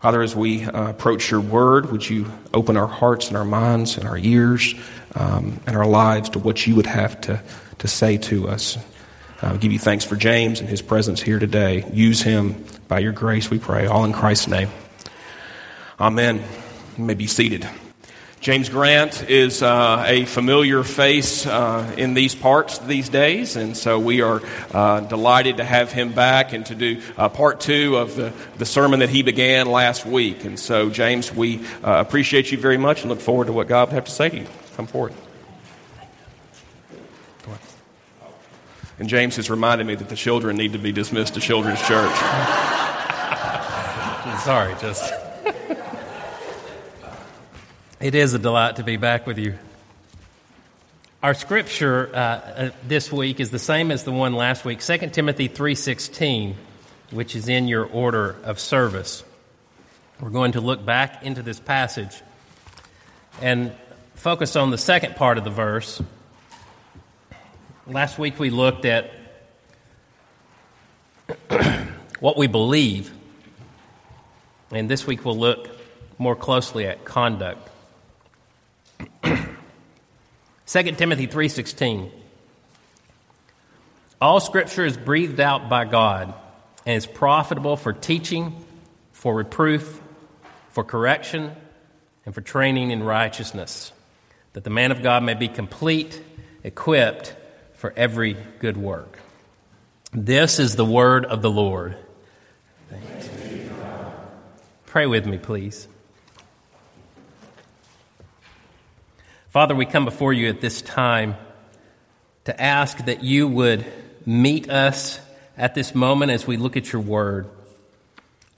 Father, as we uh, approach your word, would you open our hearts and our minds and our ears um, and our lives to what you would have to, to say to us? Uh, give you thanks for James and his presence here today. Use him by your grace, we pray, all in Christ's name. Amen. You may be seated. James Grant is uh, a familiar face uh, in these parts these days, and so we are uh, delighted to have him back and to do uh, part two of the, the sermon that he began last week. And so, James, we uh, appreciate you very much and look forward to what God would have to say to you. Come forward. And James has reminded me that the children need to be dismissed to Children's Church. Sorry, just. It is a delight to be back with you. Our scripture uh, uh, this week is the same as the one last week, 2 Timothy 3:16, which is in your order of service. We're going to look back into this passage and focus on the second part of the verse. Last week we looked at what we believe, and this week we'll look more closely at conduct. 2 Timothy 3:16 All scripture is breathed out by God and is profitable for teaching, for reproof, for correction, and for training in righteousness, that the man of God may be complete, equipped for every good work. This is the word of the Lord. Pray with me, please. Father, we come before you at this time to ask that you would meet us at this moment as we look at your word.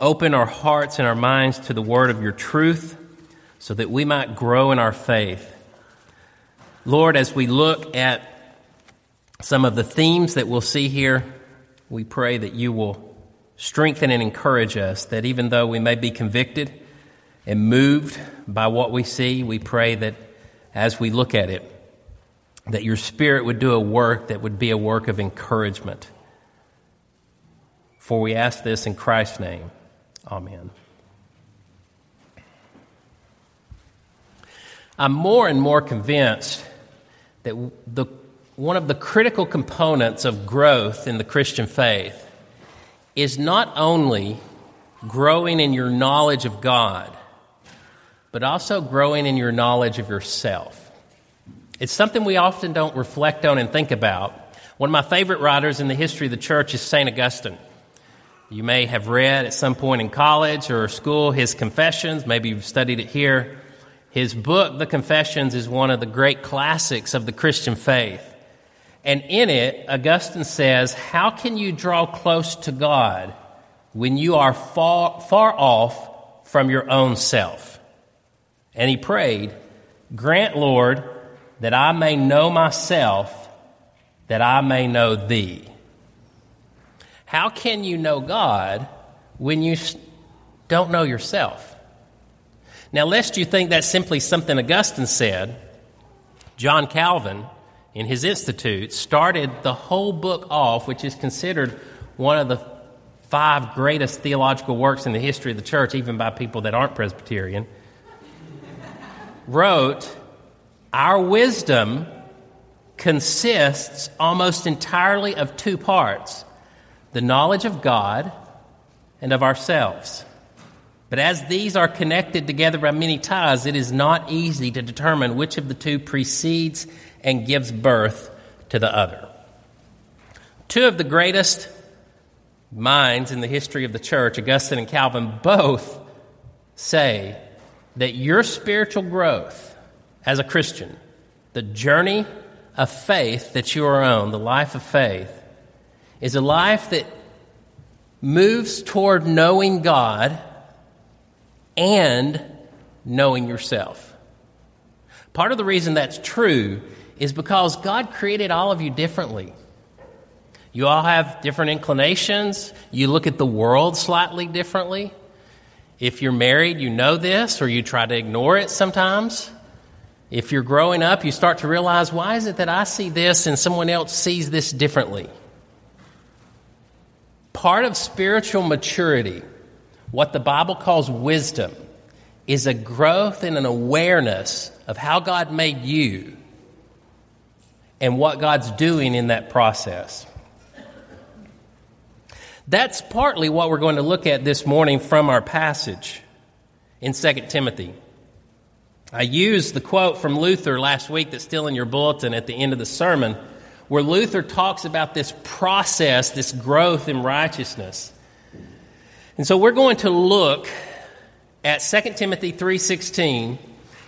Open our hearts and our minds to the word of your truth so that we might grow in our faith. Lord, as we look at some of the themes that we'll see here, we pray that you will strengthen and encourage us, that even though we may be convicted and moved by what we see, we pray that as we look at it, that your Spirit would do a work that would be a work of encouragement. For we ask this in Christ's name. Amen. I'm more and more convinced that the, one of the critical components of growth in the Christian faith is not only growing in your knowledge of God, but also growing in your knowledge of yourself. It's something we often don't reflect on and think about. One of my favorite writers in the history of the church is St. Augustine. You may have read at some point in college or school his Confessions, maybe you've studied it here. His book, The Confessions, is one of the great classics of the Christian faith. And in it, Augustine says, How can you draw close to God when you are far, far off from your own self? And he prayed, Grant, Lord, that I may know myself, that I may know thee. How can you know God when you don't know yourself? Now, lest you think that's simply something Augustine said, John Calvin, in his Institute, started the whole book off, which is considered one of the five greatest theological works in the history of the church, even by people that aren't Presbyterian wrote, Our wisdom consists almost entirely of two parts the knowledge of God and of ourselves. But as these are connected together by many ties, it is not easy to determine which of the two precedes and gives birth to the other. Two of the greatest minds in the history of the church, Augustine and Calvin, both say that your spiritual growth as a Christian, the journey of faith that you are on, the life of faith, is a life that moves toward knowing God and knowing yourself. Part of the reason that's true is because God created all of you differently. You all have different inclinations. You look at the world slightly differently. If you're married, you know this, or you try to ignore it sometimes. If you're growing up, you start to realize why is it that I see this and someone else sees this differently? Part of spiritual maturity, what the Bible calls wisdom is a growth in an awareness of how God made you and what God's doing in that process. That's partly what we're going to look at this morning from our passage in 2 Timothy. I used the quote from Luther last week that's still in your bulletin at the end of the sermon, where Luther talks about this process, this growth in righteousness. And so we're going to look at 2 Timothy 3:16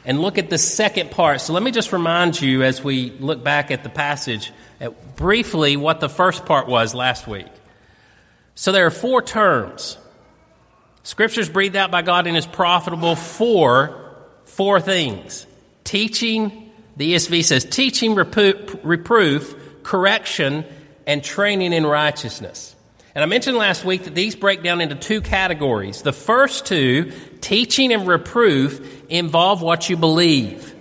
and look at the second part. So let me just remind you as we look back at the passage at briefly what the first part was last week. So there are four terms. Scriptures breathed out by God and is profitable for four things. Teaching, the ESV says, teaching, reproof, correction, and training in righteousness. And I mentioned last week that these break down into two categories. The first two, teaching and reproof, involve what you believe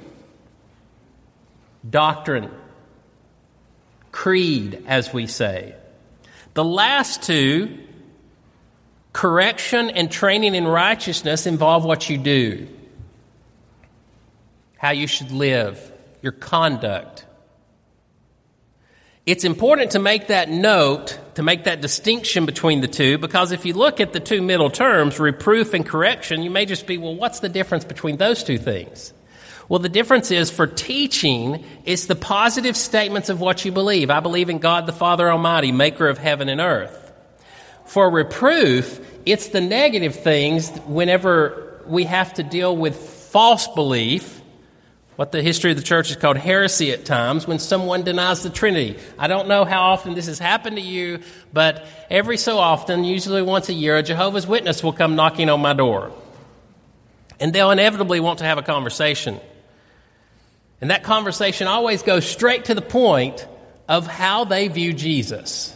doctrine, creed, as we say. The last two, correction and training in righteousness, involve what you do, how you should live, your conduct. It's important to make that note, to make that distinction between the two, because if you look at the two middle terms, reproof and correction, you may just be, well, what's the difference between those two things? Well, the difference is for teaching, it's the positive statements of what you believe. I believe in God the Father Almighty, maker of heaven and earth. For reproof, it's the negative things whenever we have to deal with false belief what the history of the church is called heresy at times when someone denies the Trinity. I don't know how often this has happened to you, but every so often, usually once a year, a Jehovah's Witness will come knocking on my door. And they'll inevitably want to have a conversation. And that conversation always goes straight to the point of how they view Jesus.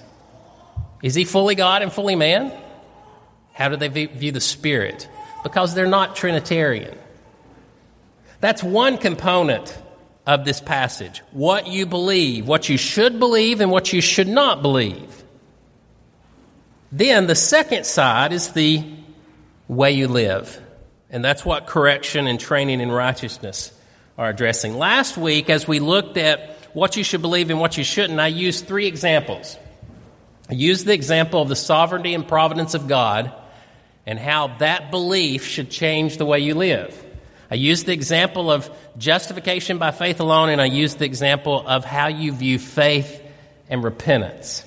Is he fully God and fully man? How do they view the Spirit? Because they're not Trinitarian. That's one component of this passage what you believe, what you should believe, and what you should not believe. Then the second side is the way you live. And that's what correction and training in righteousness are addressing. Last week, as we looked at what you should believe and what you shouldn't, I used three examples. I used the example of the sovereignty and providence of God and how that belief should change the way you live. I used the example of justification by faith alone, and I used the example of how you view faith and repentance.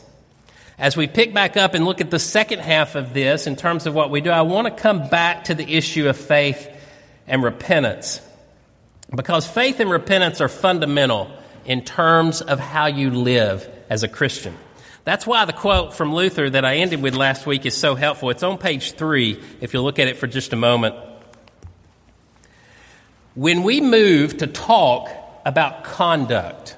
As we pick back up and look at the second half of this in terms of what we do, I want to come back to the issue of faith and repentance. Because faith and repentance are fundamental in terms of how you live as a Christian. That's why the quote from Luther that I ended with last week is so helpful. It's on page three, if you'll look at it for just a moment. When we move to talk about conduct,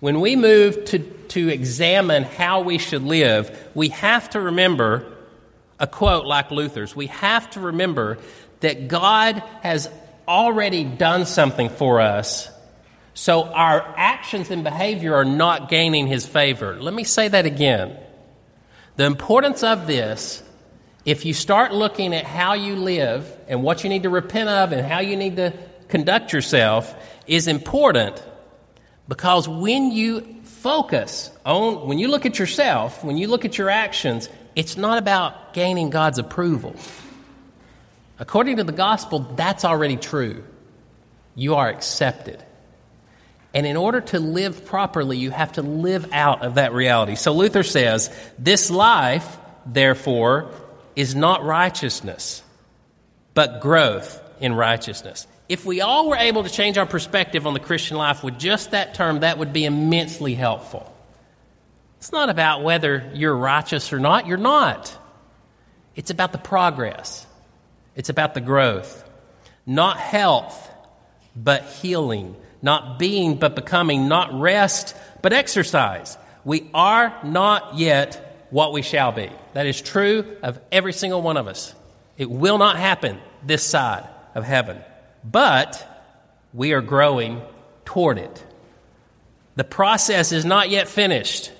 when we move to, to examine how we should live, we have to remember a quote like Luther's. We have to remember that God has already done something for us, so our actions and behavior are not gaining his favor. Let me say that again. The importance of this, if you start looking at how you live and what you need to repent of and how you need to conduct yourself is important because when you focus on, when you look at yourself, when you look at your actions, it's not about gaining God's approval. According to the gospel, that's already true. You are accepted. And in order to live properly, you have to live out of that reality. So Luther says, This life, therefore, is not righteousness, but growth in righteousness. If we all were able to change our perspective on the Christian life with just that term, that would be immensely helpful. It's not about whether you're righteous or not, you're not. It's about the progress, it's about the growth. Not health, but healing. Not being, but becoming. Not rest, but exercise. We are not yet what we shall be. That is true of every single one of us. It will not happen this side of heaven but we are growing toward it. The process is not yet finished.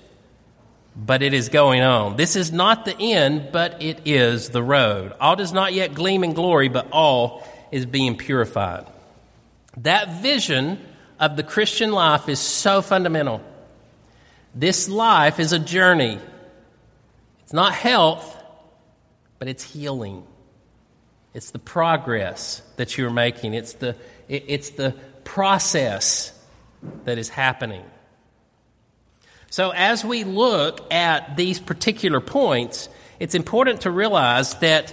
But it is going on. This is not the end, but it is the road. All does not yet gleam in glory, but all is being purified. That vision of the Christian life is so fundamental. This life is a journey. It's not health, but it's healing. It's the progress that you're making. It's the, it, it's the process that is happening. So, as we look at these particular points, it's important to realize that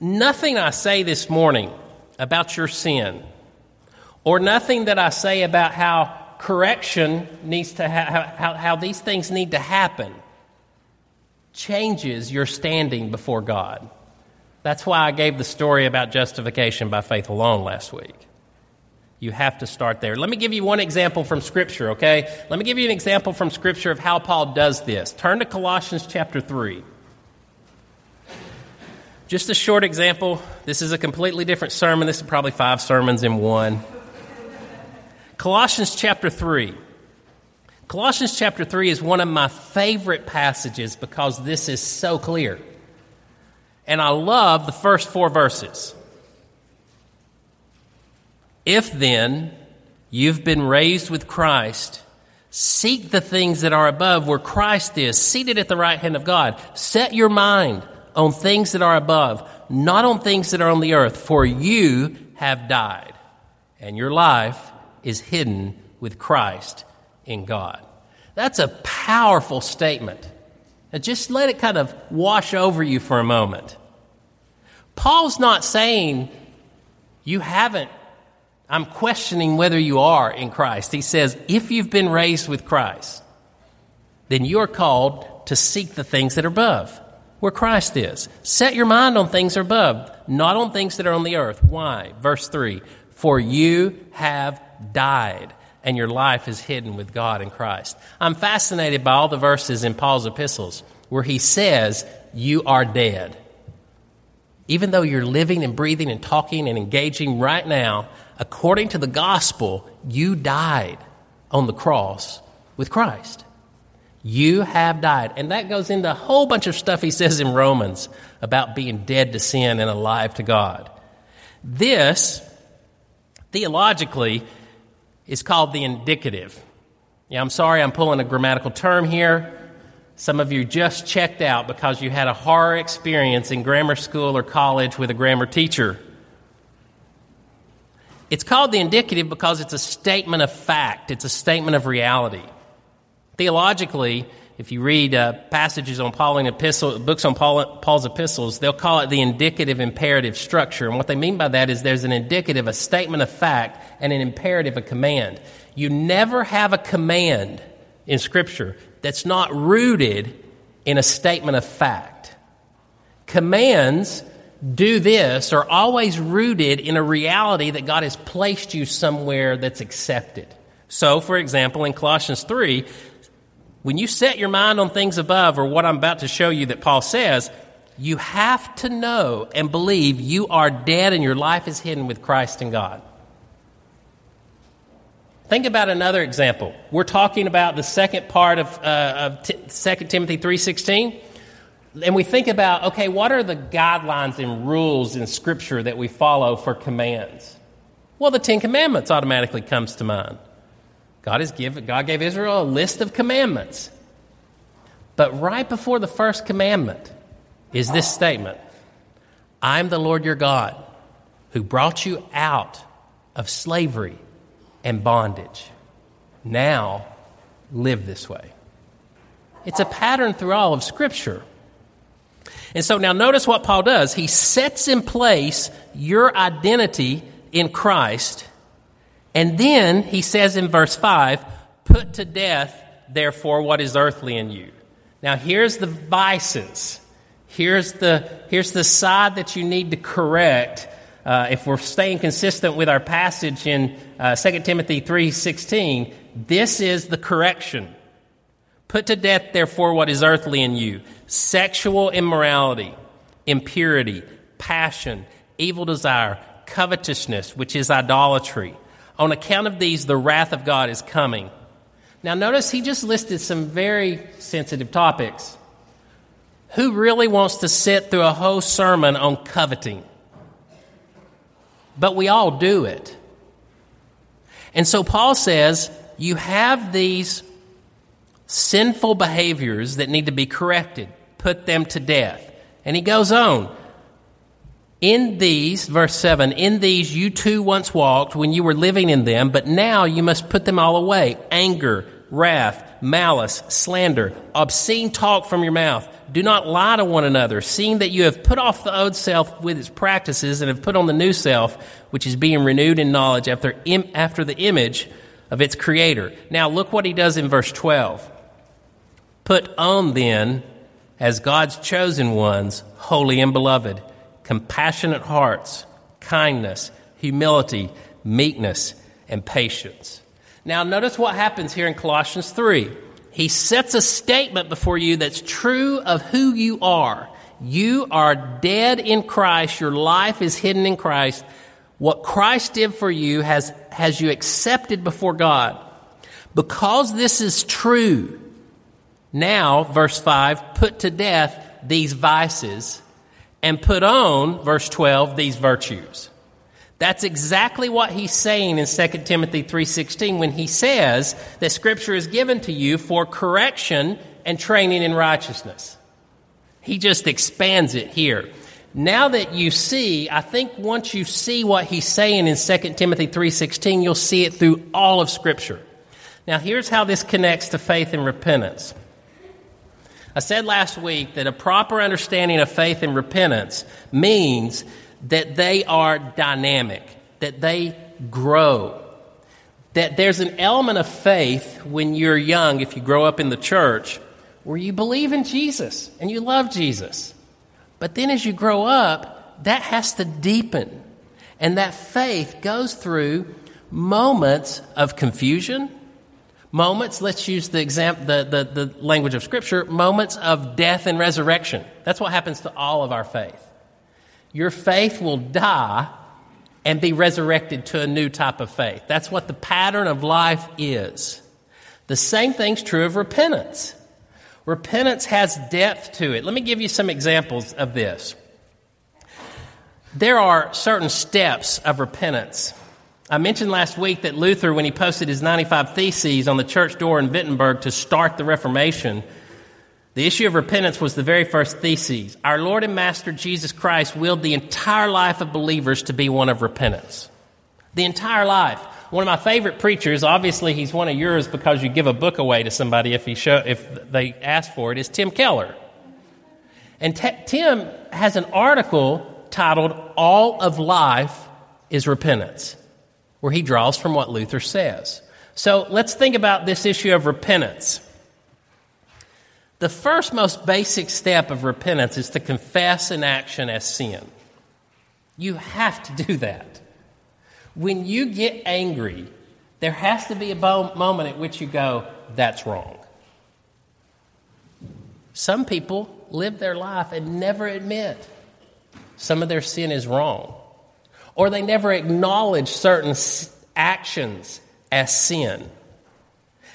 nothing I say this morning about your sin, or nothing that I say about how correction needs to ha- how, how these things need to happen, changes your standing before God. That's why I gave the story about justification by faith alone last week. You have to start there. Let me give you one example from Scripture, okay? Let me give you an example from Scripture of how Paul does this. Turn to Colossians chapter 3. Just a short example. This is a completely different sermon. This is probably five sermons in one. Colossians chapter 3. Colossians chapter 3 is one of my favorite passages because this is so clear. And I love the first four verses. If then you've been raised with Christ, seek the things that are above where Christ is, seated at the right hand of God. Set your mind on things that are above, not on things that are on the earth, for you have died, and your life is hidden with Christ in God. That's a powerful statement. Now just let it kind of wash over you for a moment. Paul's not saying you haven't I'm questioning whether you are in Christ. He says, if you've been raised with Christ, then you're called to seek the things that are above, where Christ is. Set your mind on things above, not on things that are on the earth. Why? Verse 3 For you have died, and your life is hidden with God in Christ. I'm fascinated by all the verses in Paul's epistles where he says, You are dead. Even though you're living and breathing and talking and engaging right now, according to the gospel, you died on the cross with Christ. You have died. And that goes into a whole bunch of stuff he says in Romans about being dead to sin and alive to God. This, theologically, is called the indicative. Yeah, I'm sorry I'm pulling a grammatical term here. Some of you just checked out because you had a horror experience in grammar school or college with a grammar teacher. It's called the indicative because it's a statement of fact, it's a statement of reality. Theologically, if you read uh, passages on Pauline epistle, books on Paul, Paul's epistles, they'll call it the indicative imperative structure. And what they mean by that is there's an indicative, a statement of fact, and an imperative, a command. You never have a command in Scripture that's not rooted in a statement of fact. Commands do this are always rooted in a reality that God has placed you somewhere that's accepted. So, for example, in Colossians 3, when you set your mind on things above, or what I'm about to show you that Paul says, you have to know and believe you are dead and your life is hidden with Christ in God. Think about another example. We're talking about the second part of, uh, of t- 2 Timothy 3.16 and we think about okay, what are the guidelines and rules in Scripture that we follow for commands? Well, the Ten Commandments automatically comes to mind. God, has give, God gave Israel a list of commandments. But right before the first commandment is this statement I'm the Lord your God who brought you out of slavery and bondage. Now live this way. It's a pattern through all of Scripture. And so now notice what Paul does. He sets in place your identity in Christ. And then he says in verse 5, put to death, therefore, what is earthly in you. Now here's the vices. Here's the, here's the side that you need to correct uh, if we're staying consistent with our passage in uh, 2 Timothy 3.16. This is the correction. Put to death, therefore, what is earthly in you sexual immorality, impurity, passion, evil desire, covetousness, which is idolatry. On account of these, the wrath of God is coming. Now, notice he just listed some very sensitive topics. Who really wants to sit through a whole sermon on coveting? But we all do it. And so Paul says you have these sinful behaviors that need to be corrected, put them to death. And he goes on. In these, verse 7, in these you too once walked when you were living in them, but now you must put them all away anger, wrath, malice, slander, obscene talk from your mouth. Do not lie to one another, seeing that you have put off the old self with its practices and have put on the new self, which is being renewed in knowledge after, after the image of its creator. Now, look what he does in verse 12. Put on then, as God's chosen ones, holy and beloved compassionate hearts, kindness, humility, meekness, and patience. Now, notice what happens here in Colossians 3. He sets a statement before you that's true of who you are. You are dead in Christ. Your life is hidden in Christ. What Christ did for you has, has you accepted before God. Because this is true, now, verse 5, put to death these vices and put on, verse 12, these virtues. That's exactly what he's saying in 2 Timothy 3:16 when he says that scripture is given to you for correction and training in righteousness. He just expands it here. Now that you see, I think once you see what he's saying in 2 Timothy 3:16, you'll see it through all of scripture. Now here's how this connects to faith and repentance. I said last week that a proper understanding of faith and repentance means that they are dynamic, that they grow, that there's an element of faith when you're young, if you grow up in the church, where you believe in Jesus and you love Jesus. But then as you grow up, that has to deepen. And that faith goes through moments of confusion, Moments, let's use the, example, the, the, the language of Scripture, moments of death and resurrection. That's what happens to all of our faith. Your faith will die and be resurrected to a new type of faith. That's what the pattern of life is. The same thing's true of repentance. Repentance has depth to it. Let me give you some examples of this. There are certain steps of repentance I mentioned last week that Luther, when he posted his 95 Theses on the church door in Wittenberg to start the Reformation, the issue of repentance was the very first thesis. Our Lord and Master Jesus Christ willed the entire life of believers to be one of repentance. The entire life. One of my favorite preachers, obviously he's one of yours because you give a book away to somebody if, he show, if they ask for it, is Tim Keller. And T- Tim has an article titled All of Life is Repentance where he draws from what Luther says. So let's think about this issue of repentance. The first most basic step of repentance is to confess an action as sin. You have to do that. When you get angry, there has to be a moment at which you go, that's wrong. Some people live their life and never admit some of their sin is wrong or they never acknowledge certain actions as sin.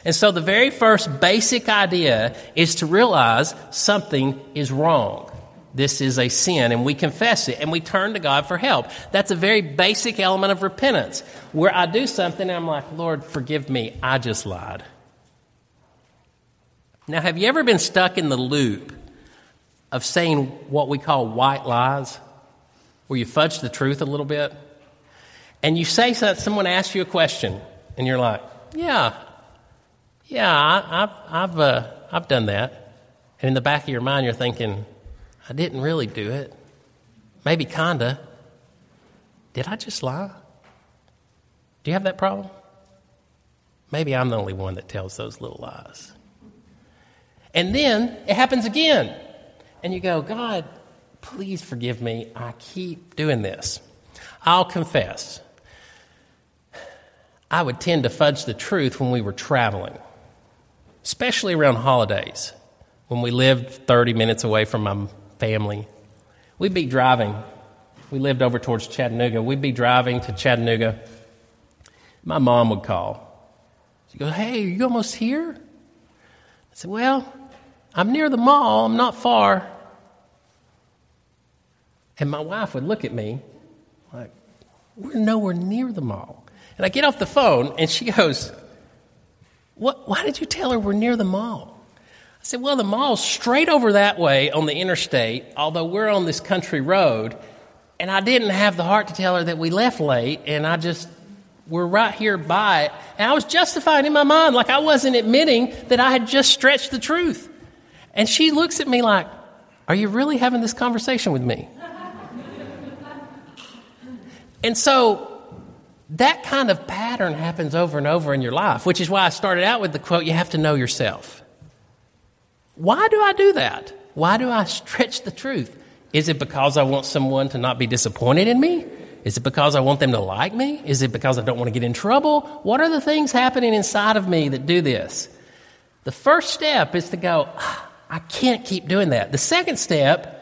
And so the very first basic idea is to realize something is wrong. This is a sin, and we confess it, and we turn to God for help. That's a very basic element of repentance, where I do something and I'm like, Lord, forgive me, I just lied. Now, have you ever been stuck in the loop of saying what we call white lies? Where you fudge the truth a little bit, and you say something, someone asks you a question, and you're like, yeah, yeah, I, have I've, uh, I've done that. And in the back of your mind, you're thinking, I didn't really do it. Maybe kinda. Did I just lie? Do you have that problem? Maybe I'm the only one that tells those little lies. And then it happens again. And you go, God, Please forgive me. I keep doing this. I'll confess. I would tend to fudge the truth when we were traveling, especially around holidays when we lived 30 minutes away from my family. We'd be driving. We lived over towards Chattanooga. We'd be driving to Chattanooga. My mom would call. She goes, Hey, are you almost here? I said, Well, I'm near the mall. I'm not far. And my wife would look at me like, We're nowhere near the mall. And I get off the phone and she goes, what, Why did you tell her we're near the mall? I said, Well, the mall's straight over that way on the interstate, although we're on this country road. And I didn't have the heart to tell her that we left late, and I just, we're right here by it. And I was justifying in my mind, like I wasn't admitting that I had just stretched the truth. And she looks at me like, Are you really having this conversation with me? And so that kind of pattern happens over and over in your life, which is why I started out with the quote, You have to know yourself. Why do I do that? Why do I stretch the truth? Is it because I want someone to not be disappointed in me? Is it because I want them to like me? Is it because I don't want to get in trouble? What are the things happening inside of me that do this? The first step is to go, ah, I can't keep doing that. The second step,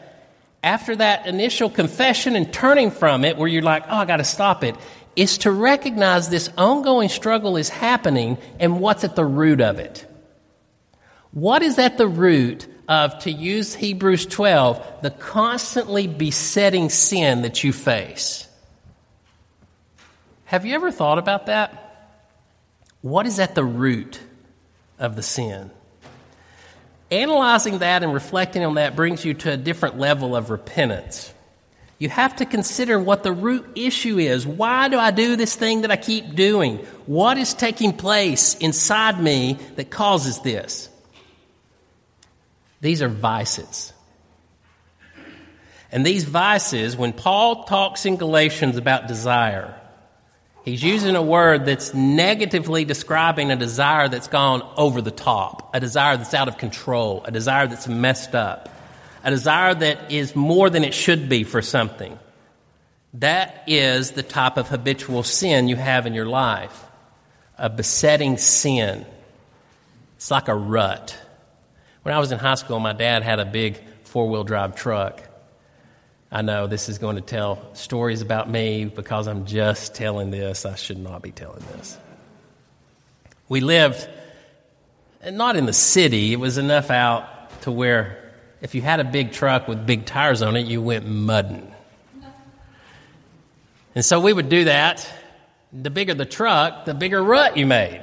after that initial confession and turning from it, where you're like, oh, I got to stop it, is to recognize this ongoing struggle is happening and what's at the root of it. What is at the root of, to use Hebrews 12, the constantly besetting sin that you face. Have you ever thought about that? What is at the root of the sin? Analyzing that and reflecting on that brings you to a different level of repentance. You have to consider what the root issue is. Why do I do this thing that I keep doing? What is taking place inside me that causes this? These are vices. And these vices, when Paul talks in Galatians about desire, he's using a word that's negatively describing a desire that's gone over the top, a desire that's out of control, a desire that's messed up, a desire that is more than it should be for something. That is the type of habitual sin you have in your life a besetting sin. It's like a rut. When I was in high school, my dad had a big four wheel drive truck. I know this is going to tell stories about me because I'm just telling this. I should not be telling this. We lived not in the city, it was enough out to where if you had a big truck with big tires on it, you went mudding. And so we would do that. The bigger the truck, the bigger rut you made.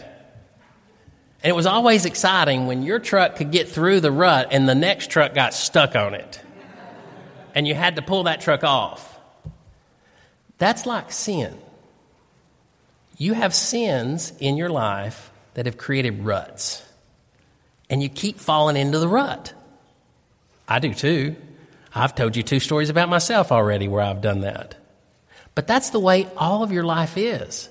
And it was always exciting when your truck could get through the rut and the next truck got stuck on it. And you had to pull that truck off. That's like sin. You have sins in your life that have created ruts. And you keep falling into the rut. I do too. I've told you two stories about myself already where I've done that. But that's the way all of your life is.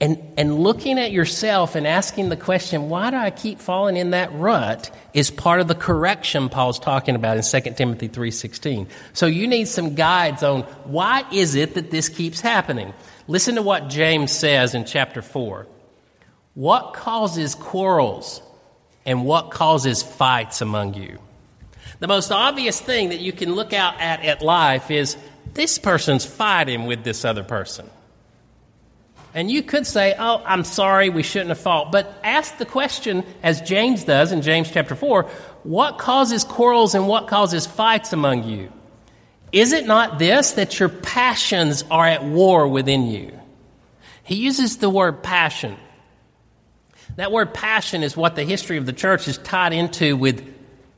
And, and looking at yourself and asking the question, why do I keep falling in that rut, is part of the correction Paul's talking about in 2 Timothy 3.16. So you need some guides on why is it that this keeps happening. Listen to what James says in chapter 4. What causes quarrels and what causes fights among you? The most obvious thing that you can look out at at life is this person's fighting with this other person. And you could say, Oh, I'm sorry, we shouldn't have fought. But ask the question, as James does in James chapter 4 what causes quarrels and what causes fights among you? Is it not this, that your passions are at war within you? He uses the word passion. That word passion is what the history of the church is tied into with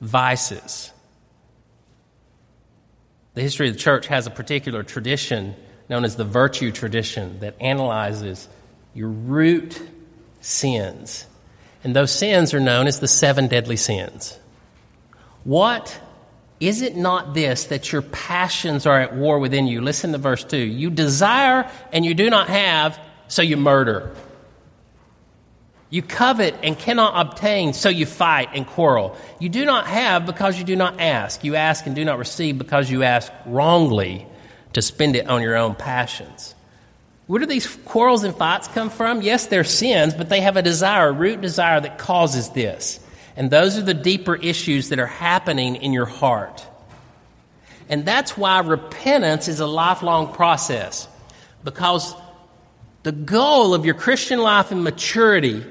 vices. The history of the church has a particular tradition known as the virtue tradition that analyzes your root sins. And those sins are known as the seven deadly sins. What is it not this that your passions are at war within you? Listen to verse 2. You desire and you do not have, so you murder. You covet and cannot obtain, so you fight and quarrel. You do not have because you do not ask. You ask and do not receive because you ask wrongly to spend it on your own passions. Where do these quarrels and fights come from? Yes, they're sins, but they have a desire, a root desire that causes this. And those are the deeper issues that are happening in your heart. And that's why repentance is a lifelong process. Because the goal of your Christian life and maturity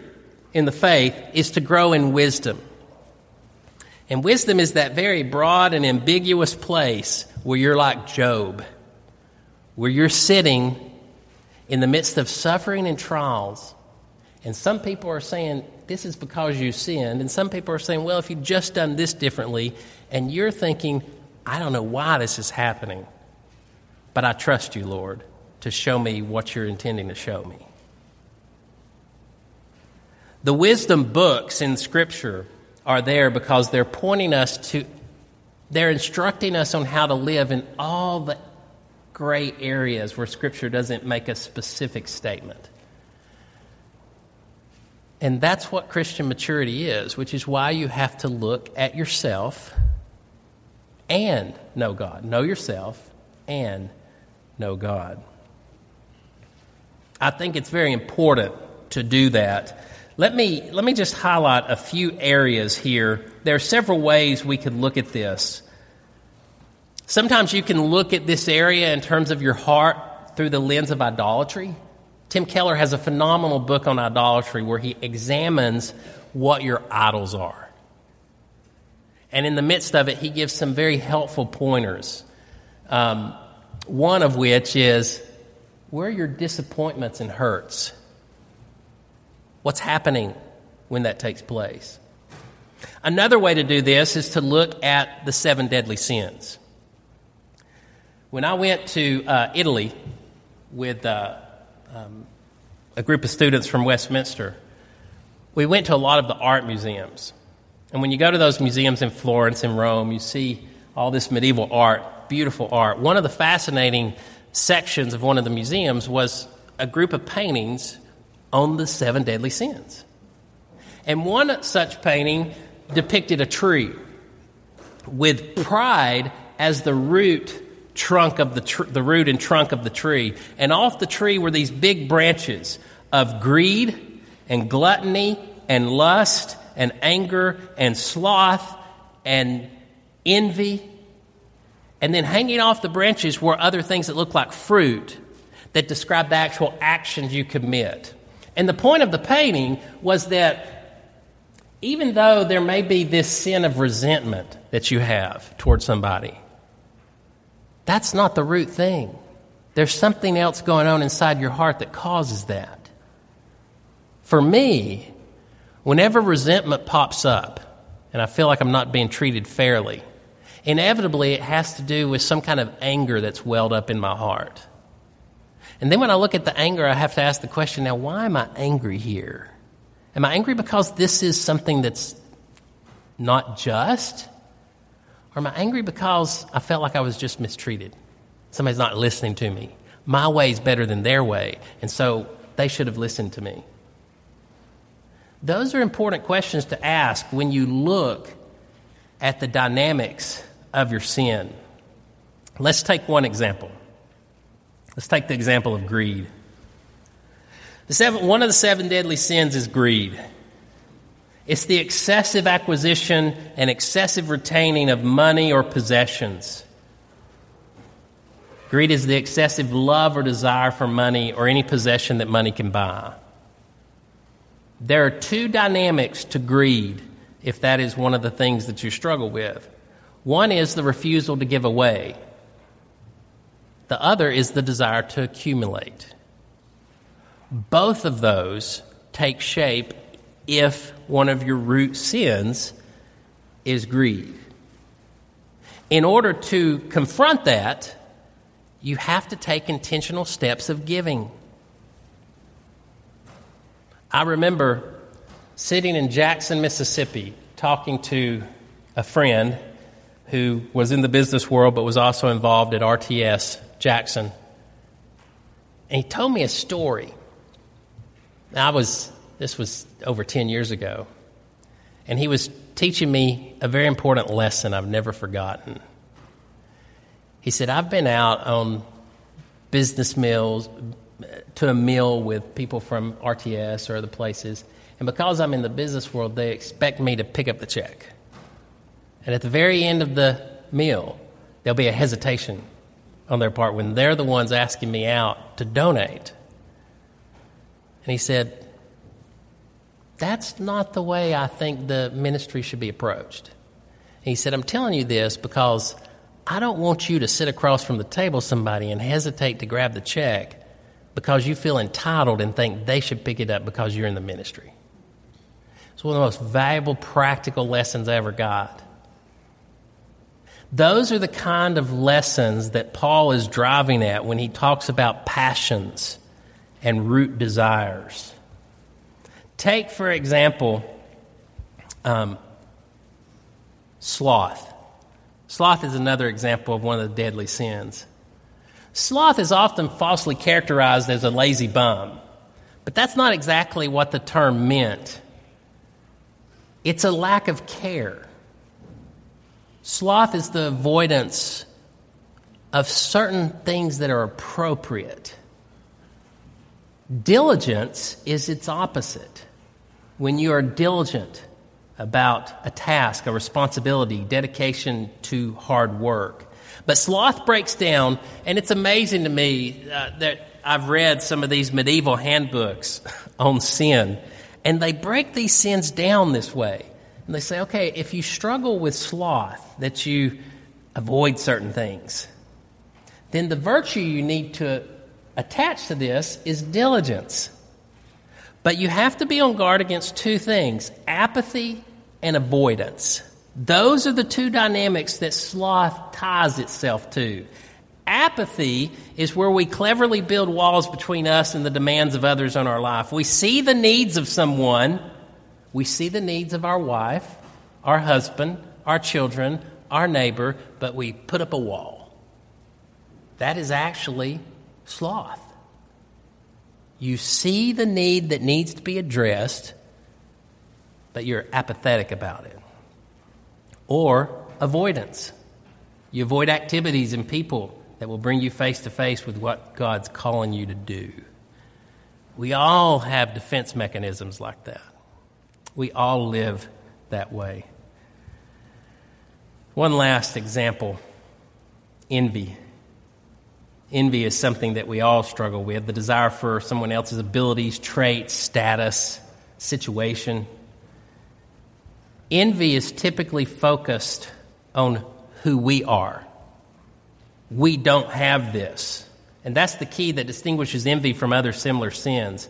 in the faith is to grow in wisdom. And wisdom is that very broad and ambiguous place where you're like Job, where you're sitting in the midst of suffering and trials. And some people are saying, this is because you sinned. And some people are saying, well, if you'd just done this differently. And you're thinking, I don't know why this is happening. But I trust you, Lord, to show me what you're intending to show me. The wisdom books in Scripture are there because they're pointing us to, they're instructing us on how to live in all the gray areas where Scripture doesn't make a specific statement. And that's what Christian maturity is, which is why you have to look at yourself and know God. Know yourself and know God. I think it's very important to do that let me, let me just highlight a few areas here. There are several ways we could look at this. Sometimes you can look at this area in terms of your heart through the lens of idolatry. Tim Keller has a phenomenal book on idolatry where he examines what your idols are. And in the midst of it, he gives some very helpful pointers. Um, one of which is where are your disappointments and hurts? What's happening when that takes place? Another way to do this is to look at the seven deadly sins. When I went to uh, Italy with uh, um, a group of students from Westminster, we went to a lot of the art museums. And when you go to those museums in Florence and Rome, you see all this medieval art, beautiful art. One of the fascinating sections of one of the museums was a group of paintings on the seven deadly sins. And one such painting depicted a tree with pride as the root trunk of the, tr- the root and trunk of the tree. And off the tree were these big branches of greed and gluttony and lust and anger and sloth and envy. And then hanging off the branches were other things that looked like fruit that describe the actual actions you commit. And the point of the painting was that even though there may be this sin of resentment that you have towards somebody, that's not the root thing. There's something else going on inside your heart that causes that. For me, whenever resentment pops up and I feel like I'm not being treated fairly, inevitably it has to do with some kind of anger that's welled up in my heart. And then when I look at the anger, I have to ask the question now, why am I angry here? Am I angry because this is something that's not just? Or am I angry because I felt like I was just mistreated? Somebody's not listening to me. My way is better than their way, and so they should have listened to me. Those are important questions to ask when you look at the dynamics of your sin. Let's take one example. Let's take the example of greed. The seven, one of the seven deadly sins is greed. It's the excessive acquisition and excessive retaining of money or possessions. Greed is the excessive love or desire for money or any possession that money can buy. There are two dynamics to greed if that is one of the things that you struggle with. One is the refusal to give away. The other is the desire to accumulate. Both of those take shape if one of your root sins is greed. In order to confront that, you have to take intentional steps of giving. I remember sitting in Jackson, Mississippi, talking to a friend who was in the business world but was also involved at RTS Jackson. And he told me a story. I was, this was over 10 years ago. And he was teaching me a very important lesson I've never forgotten. He said, I've been out on business meals to a meal with people from RTS or other places. And because I'm in the business world, they expect me to pick up the check. And at the very end of the meal, there'll be a hesitation on their part when they're the ones asking me out to donate. And he said, That's not the way I think the ministry should be approached. He said, I'm telling you this because I don't want you to sit across from the table somebody and hesitate to grab the check because you feel entitled and think they should pick it up because you're in the ministry. It's one of the most valuable practical lessons I ever got. Those are the kind of lessons that Paul is driving at when he talks about passions and root desires. Take, for example, um, sloth. Sloth is another example of one of the deadly sins. Sloth is often falsely characterized as a lazy bum, but that's not exactly what the term meant it's a lack of care. Sloth is the avoidance of certain things that are appropriate. Diligence is its opposite. When you are diligent about a task, a responsibility, dedication to hard work. But sloth breaks down, and it's amazing to me uh, that I've read some of these medieval handbooks on sin and they break these sins down this way. And they say, okay, if you struggle with sloth, that you avoid certain things, then the virtue you need to attach to this is diligence. But you have to be on guard against two things apathy and avoidance. Those are the two dynamics that sloth ties itself to. Apathy is where we cleverly build walls between us and the demands of others on our life. We see the needs of someone, we see the needs of our wife, our husband, our children, our neighbor, but we put up a wall. That is actually sloth. You see the need that needs to be addressed, but you're apathetic about it. Or avoidance. You avoid activities and people that will bring you face to face with what God's calling you to do. We all have defense mechanisms like that. We all live that way. One last example envy. Envy is something that we all struggle with the desire for someone else's abilities, traits, status, situation. Envy is typically focused on who we are we don't have this. And that's the key that distinguishes envy from other similar sins.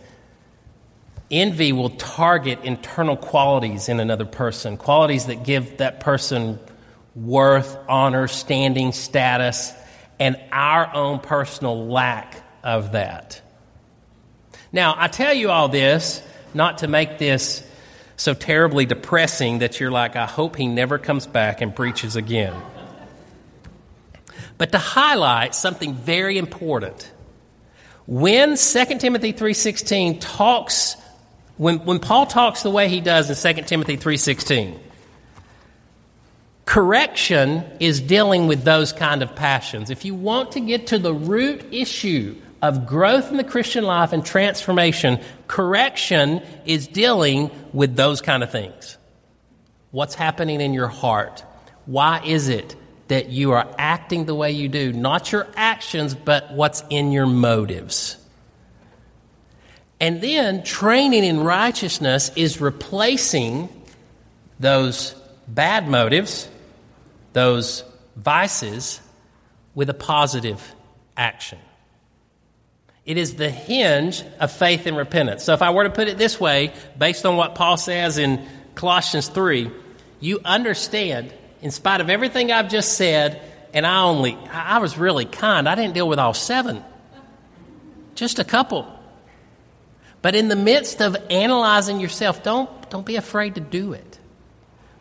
Envy will target internal qualities in another person, qualities that give that person worth, honor, standing, status, and our own personal lack of that. Now, I tell you all this not to make this so terribly depressing that you're like, I hope he never comes back and preaches again but to highlight something very important. When 2 Timothy 3:16 talks when, when Paul talks the way he does in 2 Timothy 3:16, correction is dealing with those kind of passions. If you want to get to the root issue of growth in the Christian life and transformation, correction is dealing with those kind of things. What's happening in your heart? Why is it that you are acting the way you do, not your actions, but what's in your motives. And then training in righteousness is replacing those bad motives, those vices, with a positive action. It is the hinge of faith and repentance. So, if I were to put it this way, based on what Paul says in Colossians 3, you understand in spite of everything I've just said, and I only, I was really kind. I didn't deal with all seven, just a couple. But in the midst of analyzing yourself, don't, don't be afraid to do it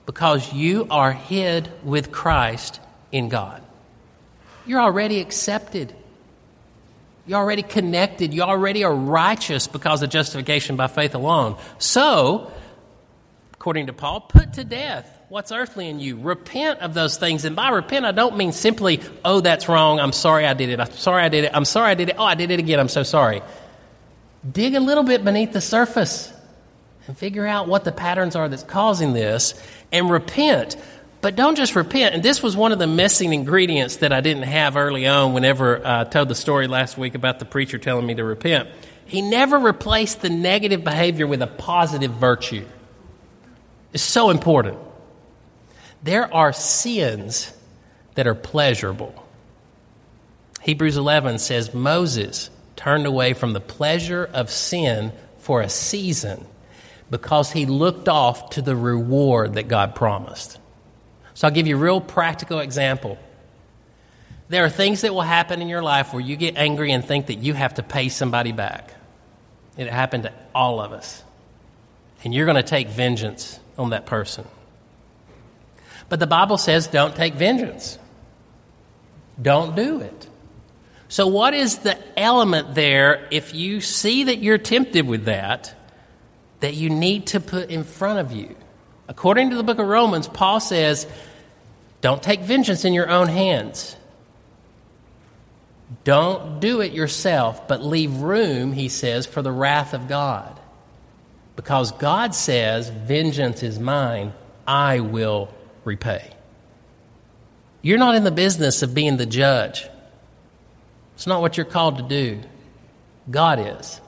because you are hid with Christ in God. You're already accepted. You're already connected. You already are righteous because of justification by faith alone. So, according to Paul, put to death what's earthly in you. Repent of those things. And by repent, I don't mean simply, oh, that's wrong. I'm sorry I did it. I'm sorry I did it. I'm sorry I did it. Oh, I did it again. I'm so sorry. Dig a little bit beneath the surface and figure out what the patterns are that's causing this and repent. But don't just repent. And this was one of the missing ingredients that I didn't have early on whenever uh, I told the story last week about the preacher telling me to repent. He never replaced the negative behavior with a positive virtue. It's so important. There are sins that are pleasurable. Hebrews 11 says Moses turned away from the pleasure of sin for a season because he looked off to the reward that God promised. So I'll give you a real practical example. There are things that will happen in your life where you get angry and think that you have to pay somebody back. It happened to all of us. And you're going to take vengeance on that person. But the Bible says don't take vengeance. Don't do it. So, what is the element there if you see that you're tempted with that, that you need to put in front of you? According to the book of Romans, Paul says don't take vengeance in your own hands. Don't do it yourself, but leave room, he says, for the wrath of God. Because God says, Vengeance is mine, I will repay. You're not in the business of being the judge. It's not what you're called to do. God is.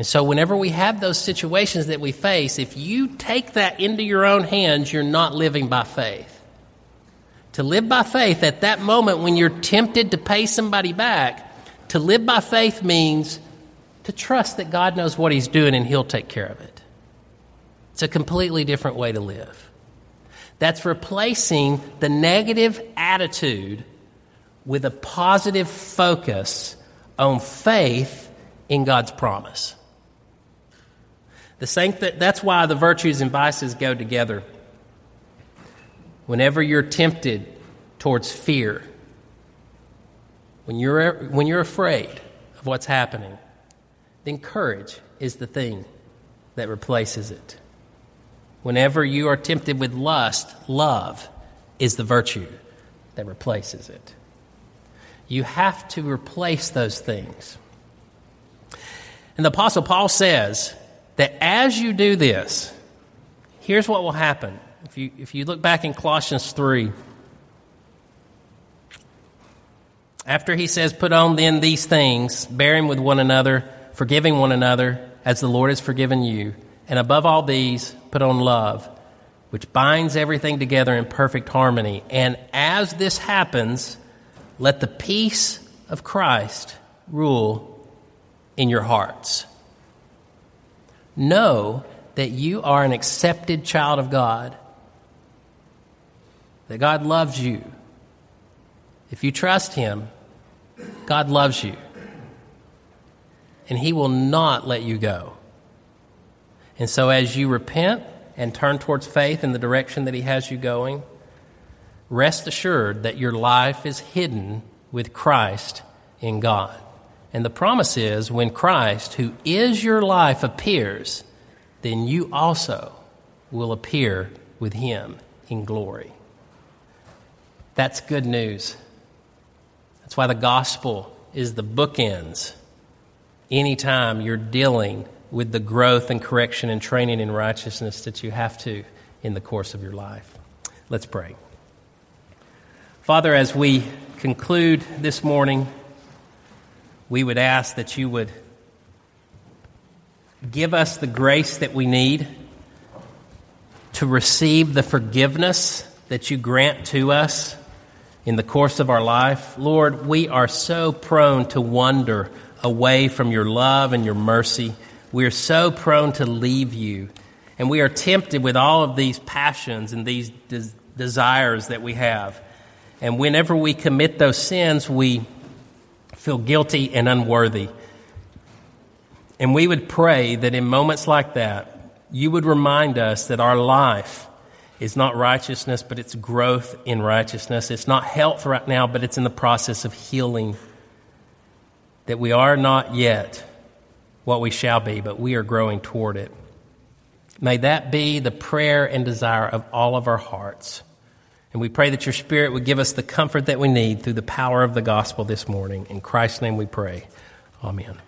And so, whenever we have those situations that we face, if you take that into your own hands, you're not living by faith. To live by faith at that moment when you're tempted to pay somebody back, to live by faith means to trust that God knows what He's doing and He'll take care of it. It's a completely different way to live. That's replacing the negative attitude with a positive focus on faith in God's promise. The that's why the virtues and vices go together whenever you're tempted towards fear, when you're, when you're afraid of what's happening, then courage is the thing that replaces it. Whenever you are tempted with lust, love is the virtue that replaces it. You have to replace those things. And the Apostle Paul says that as you do this, here's what will happen if you, if you look back in Colossians 3, after he says, Put on then these things, bearing with one another, forgiving one another, as the Lord has forgiven you, and above all these, put on love, which binds everything together in perfect harmony. And as this happens, let the peace of Christ rule in your hearts. Know that you are an accepted child of God that God loves you. If you trust Him, God loves you. And He will not let you go. And so, as you repent and turn towards faith in the direction that He has you going, rest assured that your life is hidden with Christ in God. And the promise is when Christ, who is your life, appears, then you also will appear with Him in glory. That's good news. That's why the gospel is the bookends. Anytime you're dealing with the growth and correction and training in righteousness that you have to in the course of your life. Let's pray. Father, as we conclude this morning, we would ask that you would give us the grace that we need to receive the forgiveness that you grant to us in the course of our life. Lord, we are so prone to wander away from your love and your mercy. We are so prone to leave you. And we are tempted with all of these passions and these des- desires that we have. And whenever we commit those sins, we feel guilty and unworthy. And we would pray that in moments like that, you would remind us that our life is not righteousness, but it's growth in righteousness. It's not health right now, but it's in the process of healing. That we are not yet what we shall be, but we are growing toward it. May that be the prayer and desire of all of our hearts. And we pray that your Spirit would give us the comfort that we need through the power of the gospel this morning. In Christ's name we pray. Amen.